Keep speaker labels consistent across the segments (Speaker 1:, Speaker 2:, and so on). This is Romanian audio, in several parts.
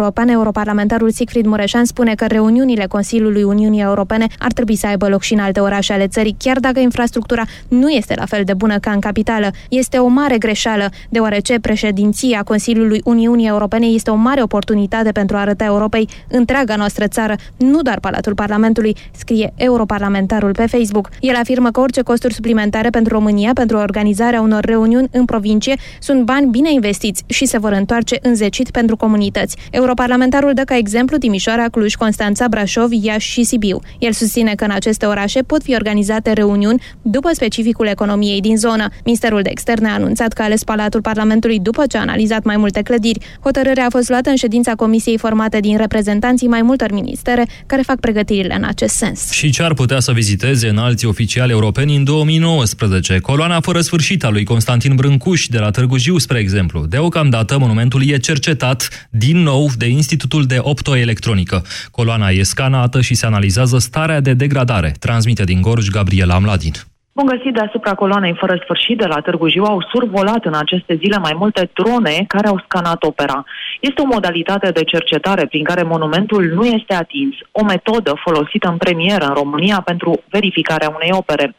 Speaker 1: European, europarlamentarul Siegfried Mureșan spune că reuniunile Consiliului Uniunii Europene ar trebui să aibă loc și în alte orașe ale țării, chiar dacă infrastructura nu este la fel de bună ca în capitală. Este o mare greșeală, deoarece președinția Consiliului Uniunii Europene este o mare oportunitate pentru a arăta Europei întreaga noastră țară, nu doar Palatul Parlamentului, scrie europarlamentarul pe Facebook. El afirmă că orice costuri suplimentare pentru România pentru organizarea unor reuniuni în provincie sunt bani bine investiți și se vor întoarce înzecit pentru comunități. Europarlamentarul dă ca exemplu Timișoara, Cluj, Constanța, Brașov, Iași și Sibiu. El susține că în aceste orașe pot fi organizate reuniuni după specificul economiei din zonă. Ministerul de Externe a anunțat că a ales Palatul Parlamentului după ce a analizat mai multe clădiri. Hotărârea a fost luată în ședința comisiei formate din reprezentanții mai multor ministere care fac pregătirile în acest sens.
Speaker 2: Și ce ar putea să viziteze în alții oficiali europeni în 2019? Coloana fără sfârșit a lui Constantin Brâncuș de la Târgu Jiu, spre exemplu. Deocamdată, monumentul e cercetat din nou de Institutul de Optoelectronică. Coloana e scanată și se analizează starea de degradare, transmite din Gorj Gabriela Mladin.
Speaker 3: Bun găsit deasupra coloanei fără sfârșit de la Târgu Jiu au survolat în aceste zile mai multe drone care au scanat opera. Este o modalitate de cercetare prin care monumentul nu este atins, o metodă folosită în premieră în România pentru verificarea unei opere.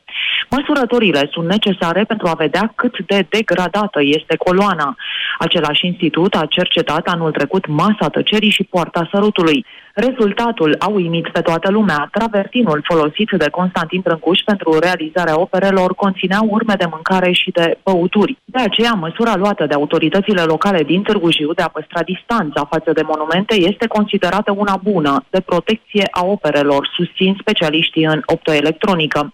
Speaker 3: Măsurătorile sunt necesare pentru a vedea cât de degradată este coloana. Același institut a cercetat anul trecut masa tăcerii și poarta sărutului. Rezultatul a uimit pe toată lumea. Travertinul folosit de Constantin Brâncuș pentru realizarea operelor conținea urme de mâncare și de băuturi. De aceea, măsura luată de autoritățile locale din Târgu Jiu de a păstra distanța față de monumente este considerată una bună de protecție a operelor, susțin specialiștii în optoelectronică.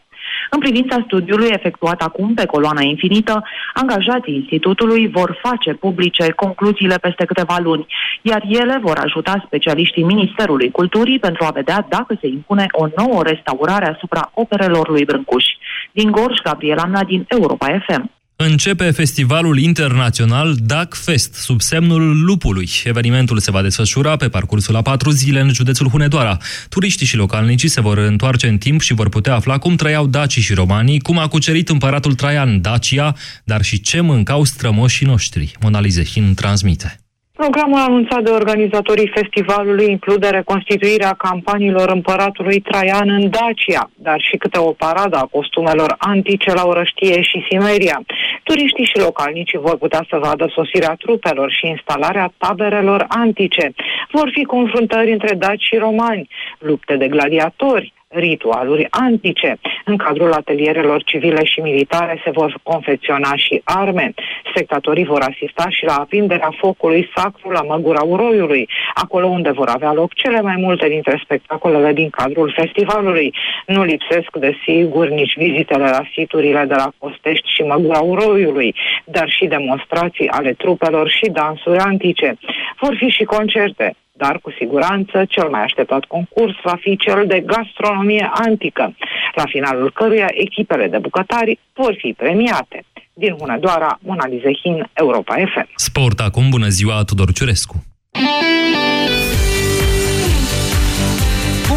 Speaker 3: În privința studiului efectuat acum pe coloana infinită, angajații Institutului vor face publice concluziile peste câteva luni, iar ele vor ajuta specialiștii Ministerului Culturii pentru a vedea dacă se impune o nouă restaurare asupra operelor lui Brâncuș. Din Gorj, Gabriela din Europa FM.
Speaker 2: Începe festivalul internațional DAC Fest, sub semnul lupului. Evenimentul se va desfășura pe parcursul a patru zile în județul Hunedoara. Turiștii și localnicii se vor întoarce în timp și vor putea afla cum trăiau dacii și romanii, cum a cucerit împăratul Traian Dacia, dar și ce mâncau strămoșii noștri. Monalize Hin transmite.
Speaker 4: Programul anunțat de organizatorii festivalului include reconstituirea campaniilor împăratului Traian în Dacia, dar și câte o paradă a costumelor antice la Orăștie și Simeria. Turiștii și localnicii vor putea să vadă sosirea trupelor și instalarea taberelor antice. Vor fi confruntări între daci și romani, lupte de gladiatori, ritualuri antice. În cadrul atelierelor civile și militare se vor confecționa și arme. Spectatorii vor asista și la aprinderea focului sacru la Măgura Uroiului, acolo unde vor avea loc cele mai multe dintre spectacolele din cadrul festivalului. Nu lipsesc, desigur, nici vizitele la siturile de la Costești și Măgura Uroiului, dar și demonstrații ale trupelor și dansuri antice. Vor fi și concerte, dar cu siguranță cel mai așteptat concurs va fi cel de gastronomie antică, la finalul căruia echipele de bucătari vor fi premiate. Din Hunedoara, Mona Lizehin, Europa FM.
Speaker 2: Sport acum, bună ziua, Tudor Ciurescu!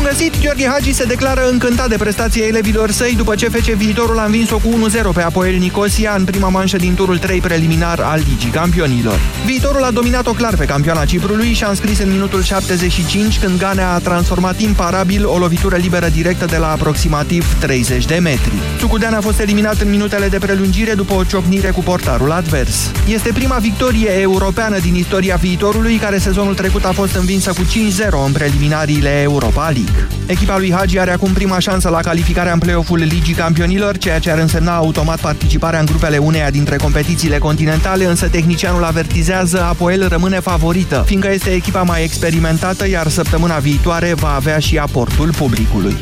Speaker 5: Găsit! Gheorghe Hagi se declară încântat de prestația elevilor săi după ce FC Viitorul a învins-o cu 1-0 pe Apoel Nicosia în prima manșă din turul 3 preliminar al Ligii Campionilor. Viitorul a dominat-o clar pe campioana Ciprului și a înscris în minutul 75 când Ganea a transformat imparabil o lovitură liberă directă de la aproximativ 30 de metri. Sucudean a fost eliminat în minutele de prelungire după o ciocnire cu portarul advers. Este prima victorie europeană din istoria Viitorului care sezonul trecut a fost învinsă cu 5-0 în preliminariile Europa League. Echipa lui Hagi are acum prima șansă la calificarea în play-off-ul Ligii Campionilor, ceea ce ar însemna automat participarea în grupele uneia dintre competițiile continentale, însă tehnicianul avertizează Apoel rămâne favorită, fiindcă este echipa mai experimentată, iar săptămâna viitoare va avea și aportul publicului.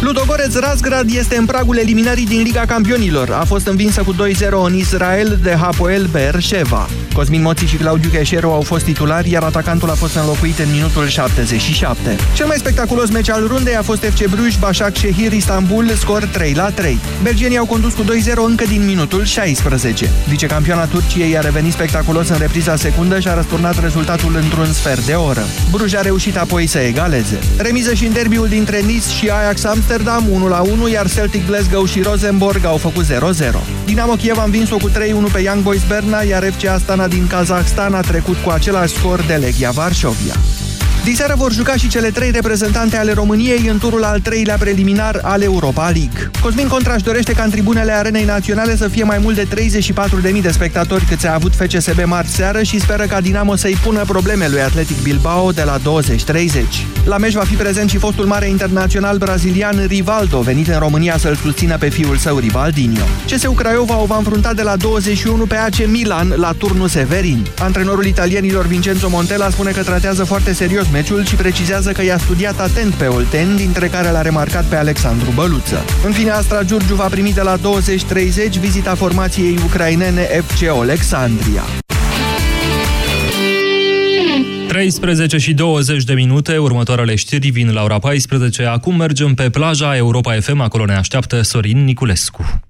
Speaker 5: Ludogoreț Razgrad este în pragul eliminării din Liga Campionilor. A fost învinsă cu 2-0 în Israel de Hapoel Beersheva. Cosmin Moții și Claudiu Cheșeru au fost titulari, iar atacantul a fost înlocuit în minutul 77. Cel mai spectaculos meci al rundei a fost FC Bruj, Başak Şehir, Istanbul, scor 3 la 3. Belgenii au condus cu 2-0 încă din minutul 16. Vicecampioana Turciei a revenit spectaculos în repriza secundă și a răsturnat rezultatul într-un sfert de oră. Bruj a reușit apoi să egaleze. Remiză și în derbiul dintre Nice și Ajax Amsterdam 1-1, iar Celtic Glasgow și Rosenborg au făcut 0-0. Dinamo Kiev a învins-o cu 3-1 pe Young Boys Berna, iar FC Astana din Kazahstan a trecut cu același scor de Legia Varșovia. Diseară vor juca și cele trei reprezentante ale României în turul al treilea preliminar al Europa League. Cosmin Contraș își dorește ca în tribunele Arenei Naționale să fie mai mult de 34.000 de spectatori cât a avut FCSB marți seară și speră ca Dinamo să-i pună probleme lui Atletic Bilbao de la 20-30. La meci va fi prezent și fostul mare internațional brazilian Rivaldo, venit în România să-l susțină pe fiul său Rivaldinho. CSU Craiova o va înfrunta de la 21 pe AC Milan la turnul Severin. Antrenorul italienilor Vincenzo Montella spune că tratează foarte serios meciul și precizează că i-a studiat atent pe Olten, dintre care l-a remarcat pe Alexandru Băluță. În fine, Astra Giurgiu va primi de la 20-30 vizita formației ucrainene FC Alexandria.
Speaker 2: 13 și 20 de minute, următoarele știri vin la ora 14. Acum mergem pe plaja Europa FM, acolo ne așteaptă Sorin Niculescu.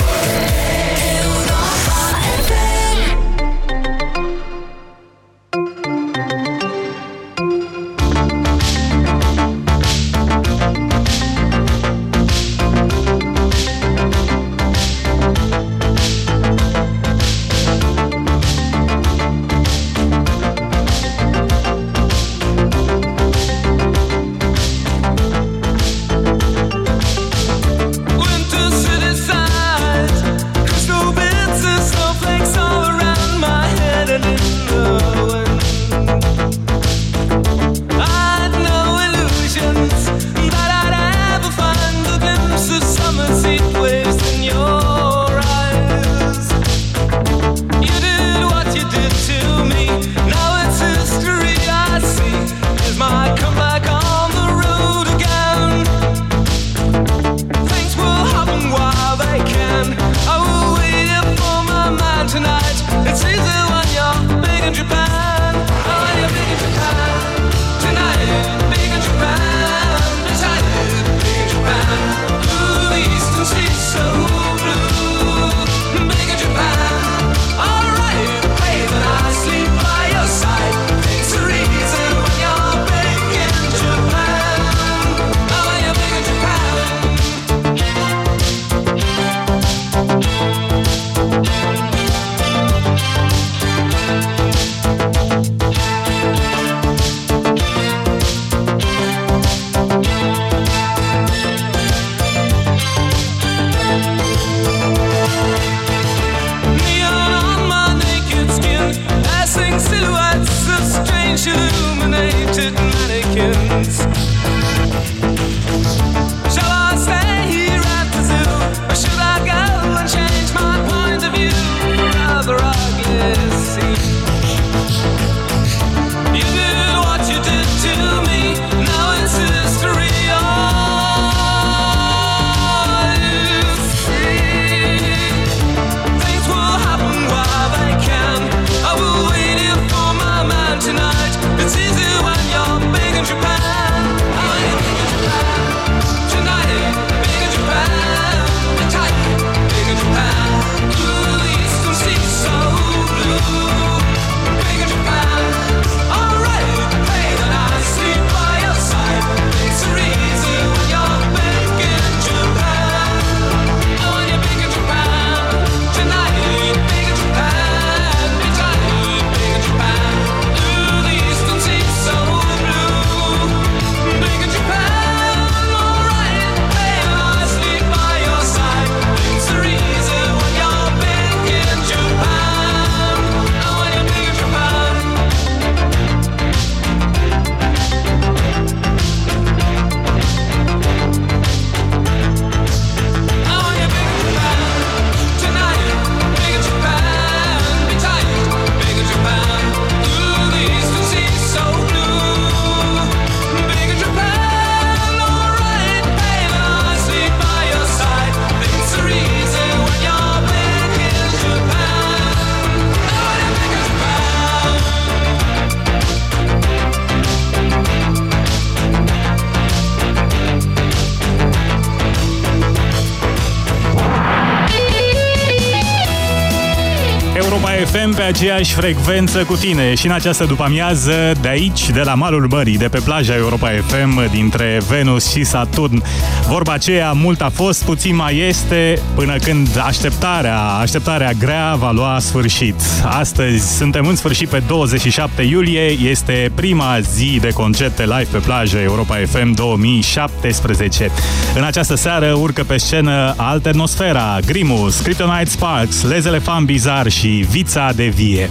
Speaker 6: FM pe aceeași frecvență cu tine și în această după-amiază de aici, de la malul mării, de pe plaja Europa FM, dintre Venus și Saturn. Vorba aceea, mult a fost, puțin mai este, până când așteptarea, așteptarea grea va lua sfârșit. Astăzi suntem în sfârșit pe 27 iulie, este prima zi de concerte live pe plajă Europa FM 2017. În această seară urcă pe scenă Alternosfera, Grimus, Kryptonite Sparks, Les Elefant Bizar și Vița de Vie.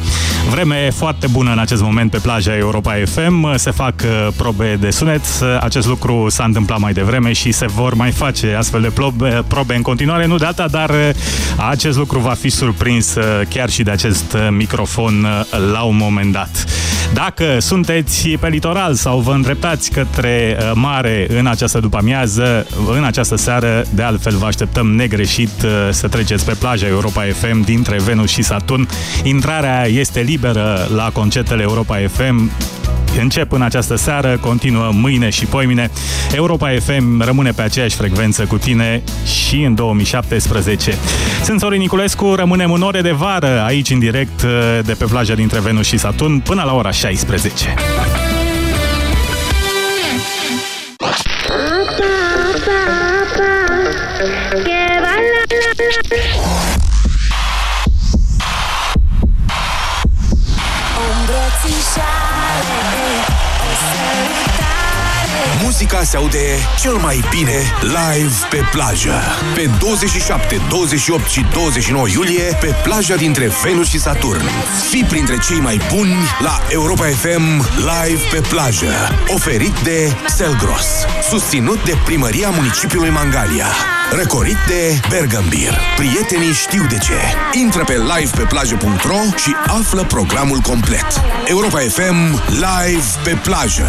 Speaker 6: Vreme foarte bună în acest moment pe plaja Europa FM, se fac uh, probe de sunet, acest lucru s-a întâmplat mai devreme și se vor mai face astfel de probe, probe în continuare, nu de alta, dar uh, acest lucru va fi surprins uh, chiar și de acest microfon la un moment dat. Dacă sunteți pe litoral sau vă îndreptați către mare în această după-amiază, în această seară, de altfel vă așteptăm negreșit să treceți pe plaja Europa FM dintre Venus și Saturn. Intrarea este liberă la concertele Europa FM încep în această seară, continuă mâine și poimine. Europa FM rămâne pe aceeași frecvență cu tine și în 2017. Sunt Sorin Niculescu, rămânem în ore de vară aici în direct de pe plaja dintre Venus și Saturn până la ora 16.
Speaker 7: Muzica se aude cel mai bine live pe plajă. Pe 27, 28 și 29 iulie, pe plaja dintre Venus și Saturn. Fii printre cei mai buni la Europa FM Live pe plajă. Oferit de Selgros. Susținut de Primăria Municipiului Mangalia. Recorit de Bergambir. Prietenii știu de ce. Intră pe livepeplajă.ro și află programul complet. Europa FM Live pe plajă.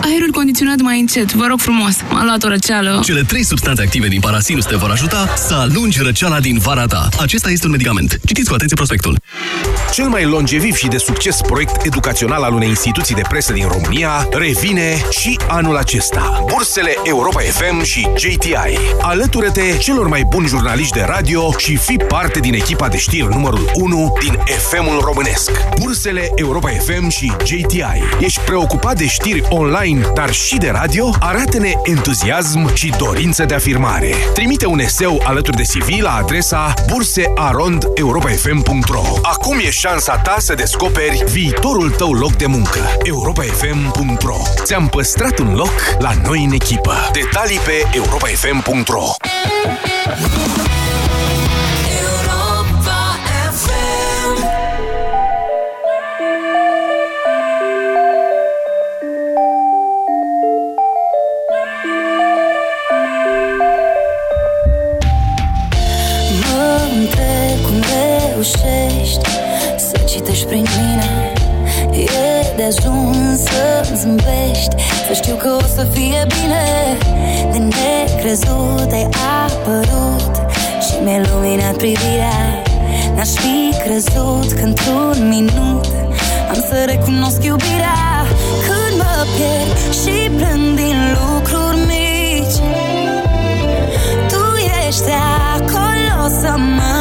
Speaker 8: Aerul condiționat mai încet, vă rog frumos. M-a luat o răceală.
Speaker 9: Cele trei substanțe active din parasinus te vor ajuta să alungi răceala din vara ta. Acesta este un medicament. Citiți cu atenție prospectul.
Speaker 7: Cel mai longeviv și de succes proiect educațional al unei instituții de presă din România revine și anul acesta. Bursele Europa FM și JTI. Alătură-te celor mai buni jurnaliști de radio și fi parte din echipa de știri numărul 1 din FM-ul românesc. Bursele Europa FM și JTI. Ești preocupat de știri online, dar și de radio? Arată-ne entuziasm și dorință de afirmare. Trimite un eseu alături de CV la adresa bursearondeuropafm.ro Acum e șansa ta să descoperi viitorul tău loc de muncă. europafm.ro Ți-am păstrat un loc la noi în echipă. Detalii pe europafm.ro
Speaker 10: bine. De necrezut ai apărut Și mi-ai luminat privirea. N-aș fi crezut că într-un minut Am să recunosc iubirea. Când mă pierd și plâng din lucruri mici Tu ești acolo să mă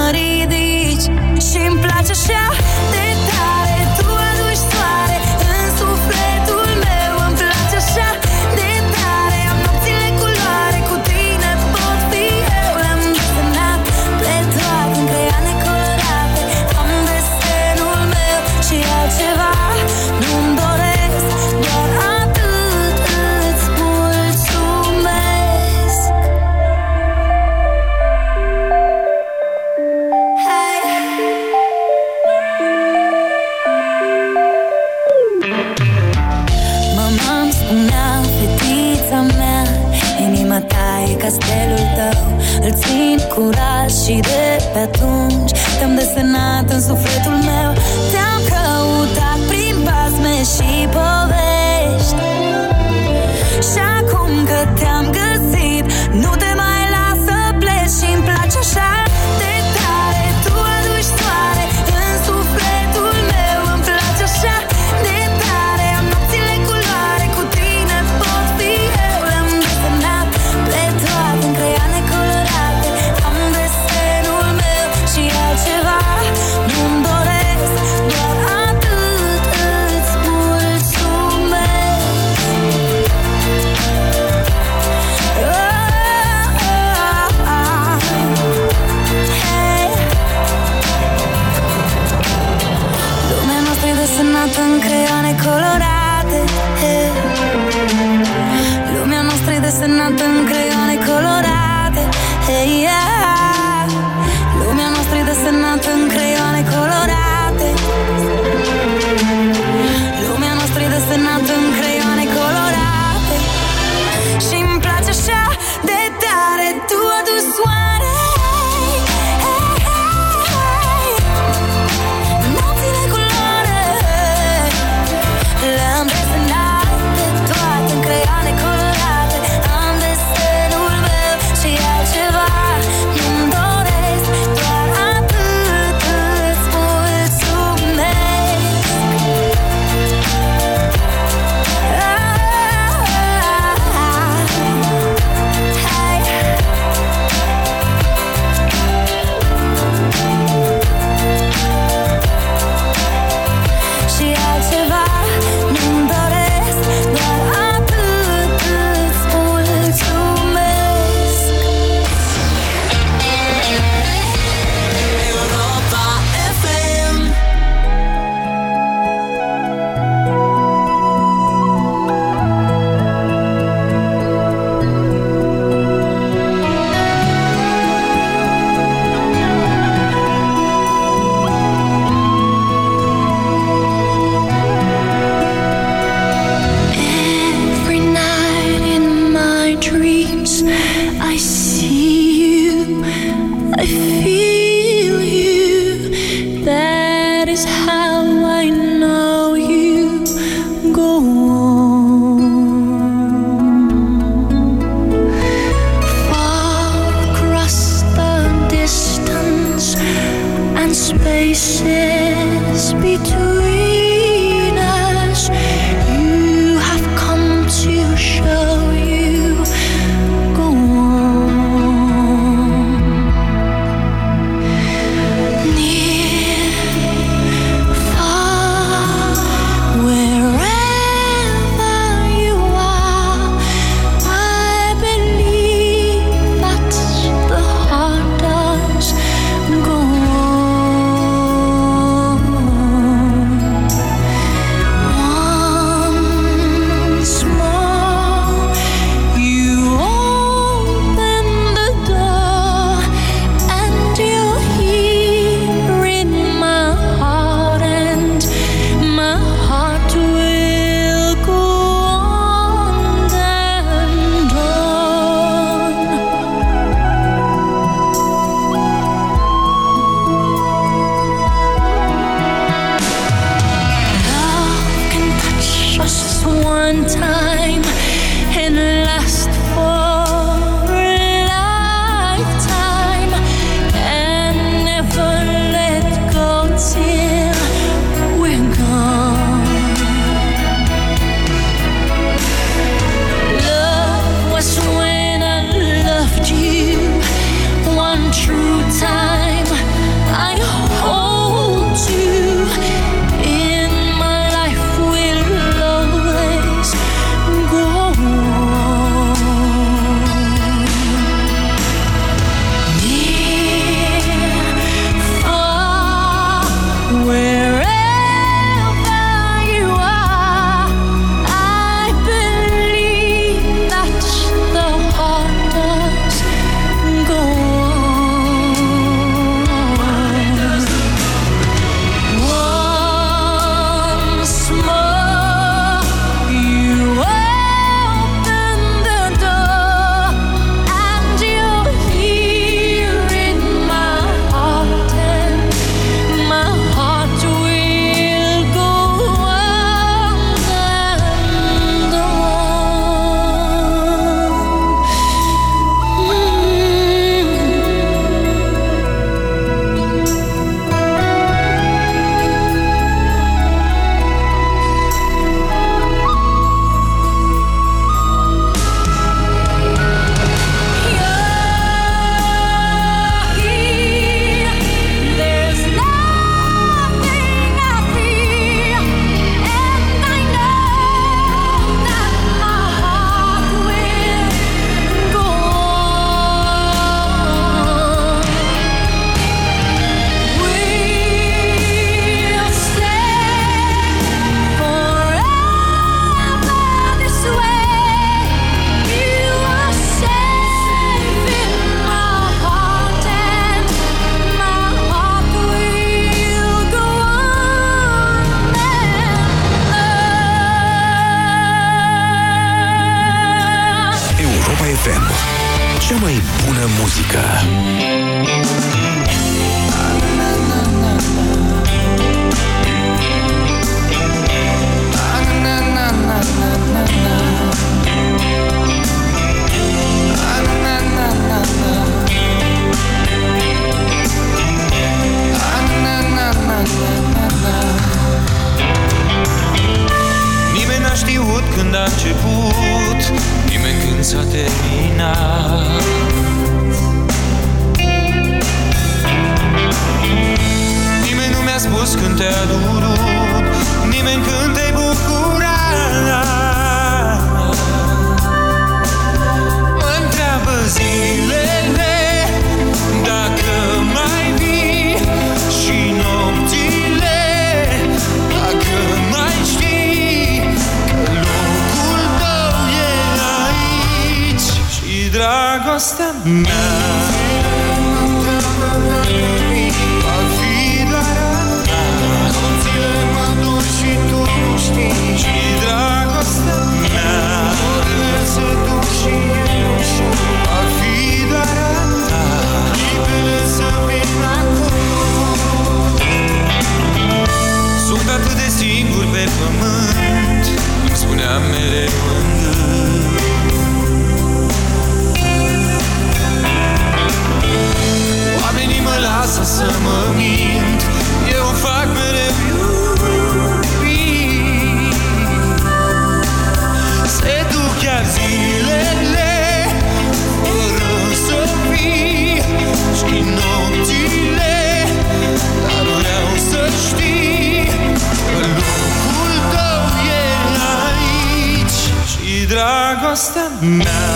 Speaker 11: now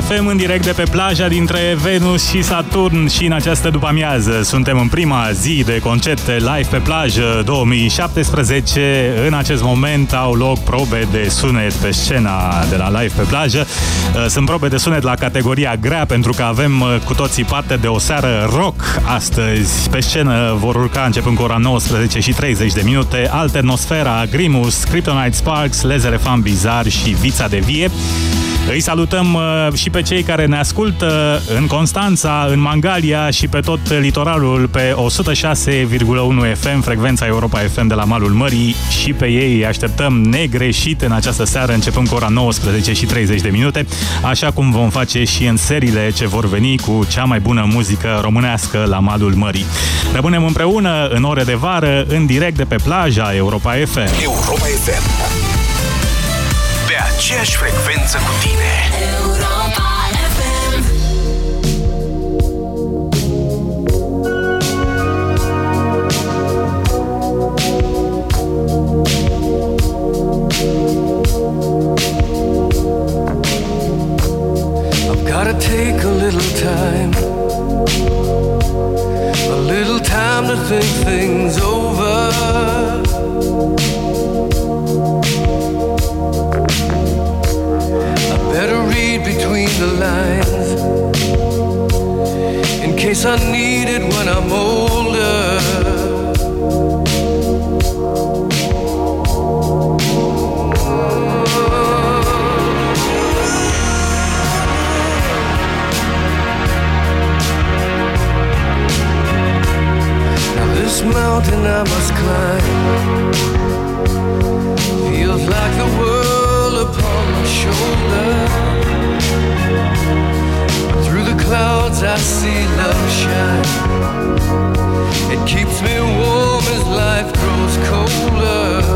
Speaker 11: FM
Speaker 12: în
Speaker 6: direct de pe plaja dintre Venus și Saturn și în această după-amiază. Suntem în prima zi de concerte live pe plajă 2017. În acest moment au loc probe de sunet pe scena de la live pe plajă. Uh, sunt probe de sunet la categoria grea pentru că avem uh, cu toții parte de o seară rock astăzi. Pe scenă vor urca începând cu ora 19 și 30 de minute Alternosfera, Grimus, Kryptonite Sparks, Lezere Fan Bizar și Vița de Vie. Îi salutăm uh, și pe cei care ne ascultă în Constanța, în Mangalia și pe tot litoralul pe 106,1 FM, frecvența Europa FM de la malul mării și pe ei îi așteptăm negreșit în această seară, începând cu ora 19 și 30 de minute, așa cum vom face și în seriile ce vor veni cu cea mai bună muzică românească la malul mării. Rămânem împreună în ore de vară, în direct de pe plaja Europa FM.
Speaker 10: Europa FM. Aceeași frecvență cu tine.
Speaker 12: I've gotta take a little time, a little time to think things over. Better read between the lines in case I need it when I'm older. This mountain I must climb feels like the clouds I see love shine. It keeps me warm as life grows colder.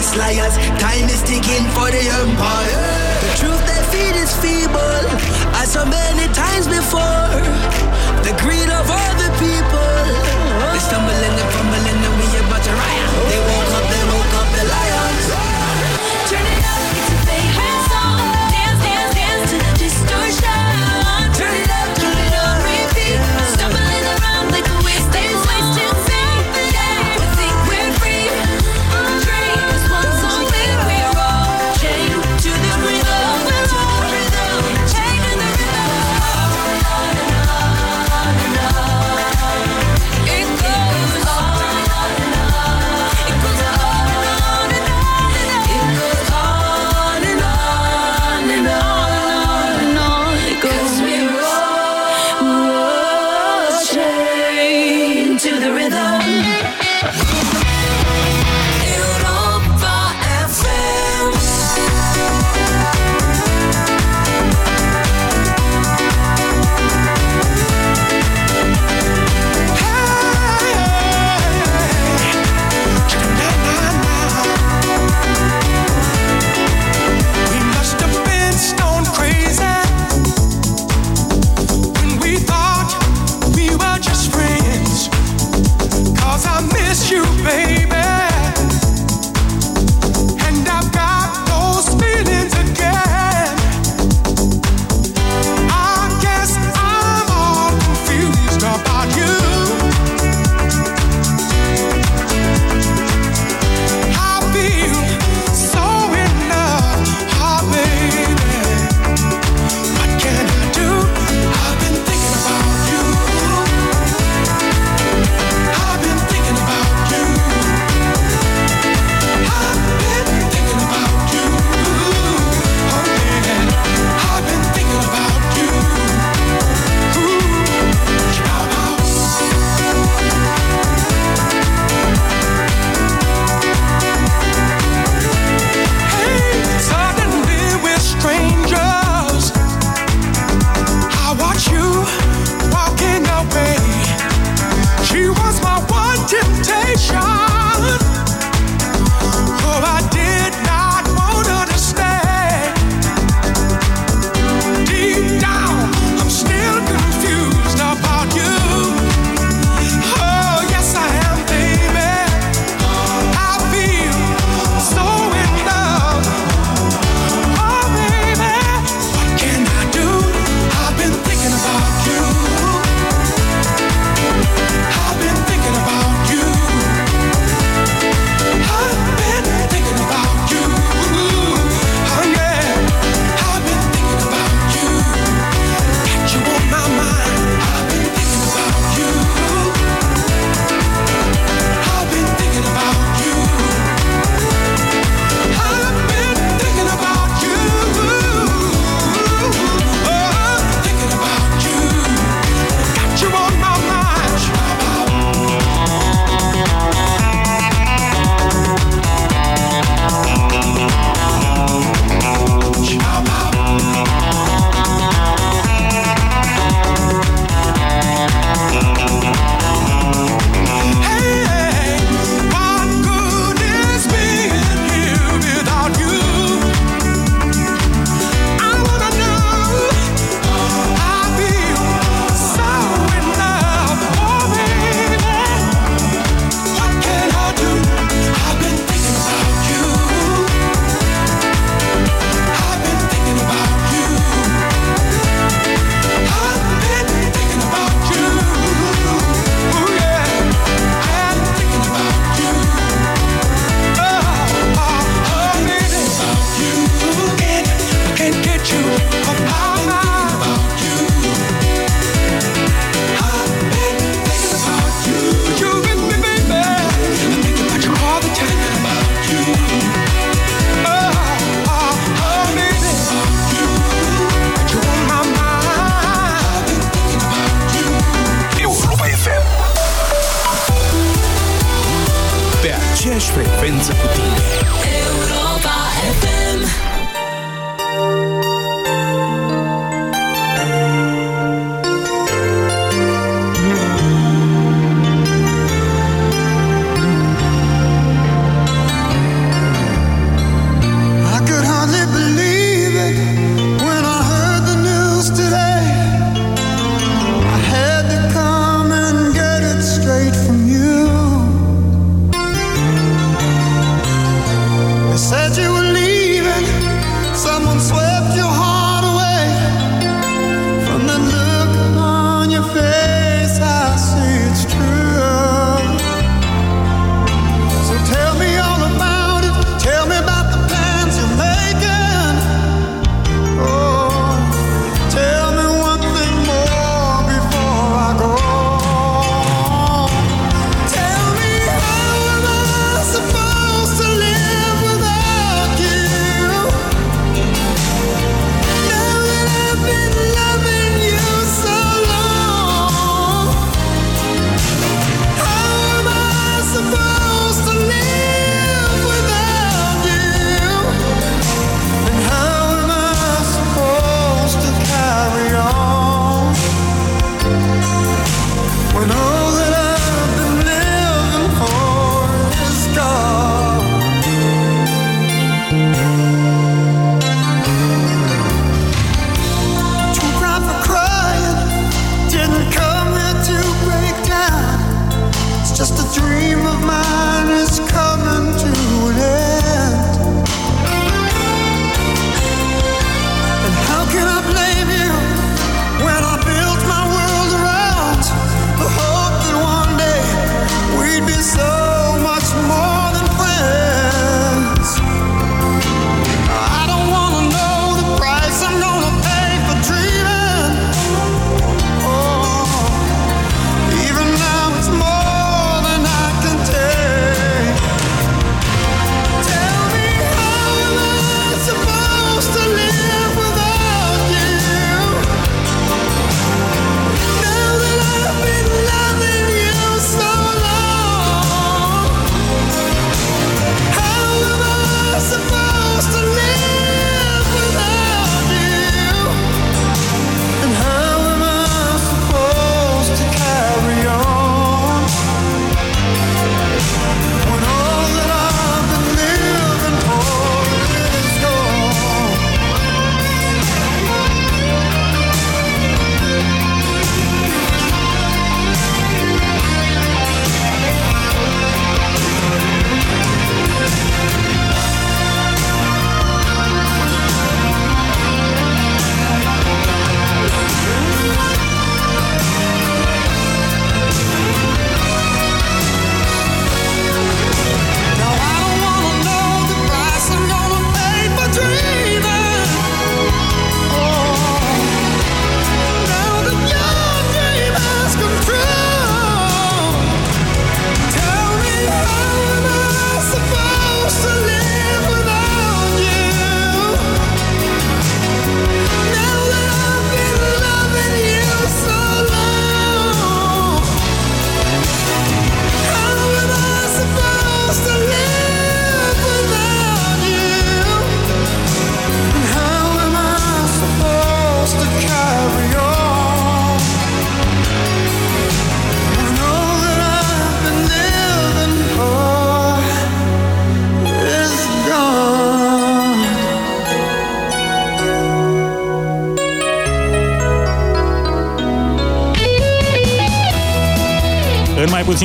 Speaker 13: faithless liars. Time is ticking for the empire. The truth they feed is feeble, as so many times before. The greed of all the people. They stumble and.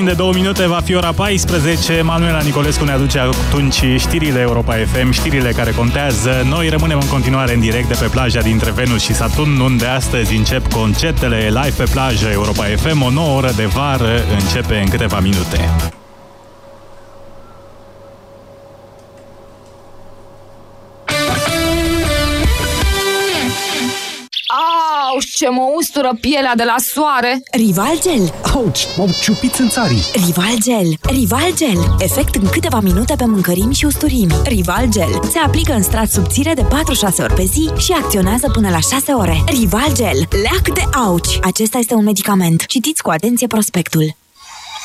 Speaker 6: timp de două minute va fi ora 14. Manuela Nicolescu ne aduce atunci știrile Europa FM, știrile care contează. Noi rămânem în continuare în direct de pe plaja dintre Venus și Saturn, unde astăzi încep concertele live pe plajă Europa FM. O nouă oră de vară începe în câteva minute.
Speaker 8: ce mă ustură pielea de la soare
Speaker 14: Rival Gel
Speaker 15: Ouch, m-au ciupit în țarii.
Speaker 14: Rival Gel. Rival Gel. Efect în câteva minute pe mâncărimi și usturimi. Rival Gel. Se aplică în strat subțire de 4-6 ori pe zi și acționează până la 6 ore. Rival Gel. Leac de auci. Acesta este un medicament. Citiți cu atenție prospectul.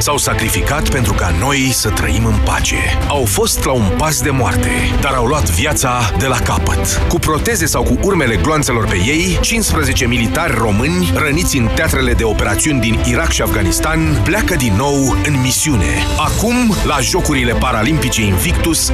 Speaker 7: S-au sacrificat pentru ca noi să trăim în pace. Au fost la un pas de moarte, dar au luat viața de la capăt. Cu proteze sau cu urmele gloanțelor pe ei, 15 militari români răniți în teatrele de operațiuni din Irak și Afganistan pleacă din nou în misiune. Acum, la Jocurile Paralimpice Invictus,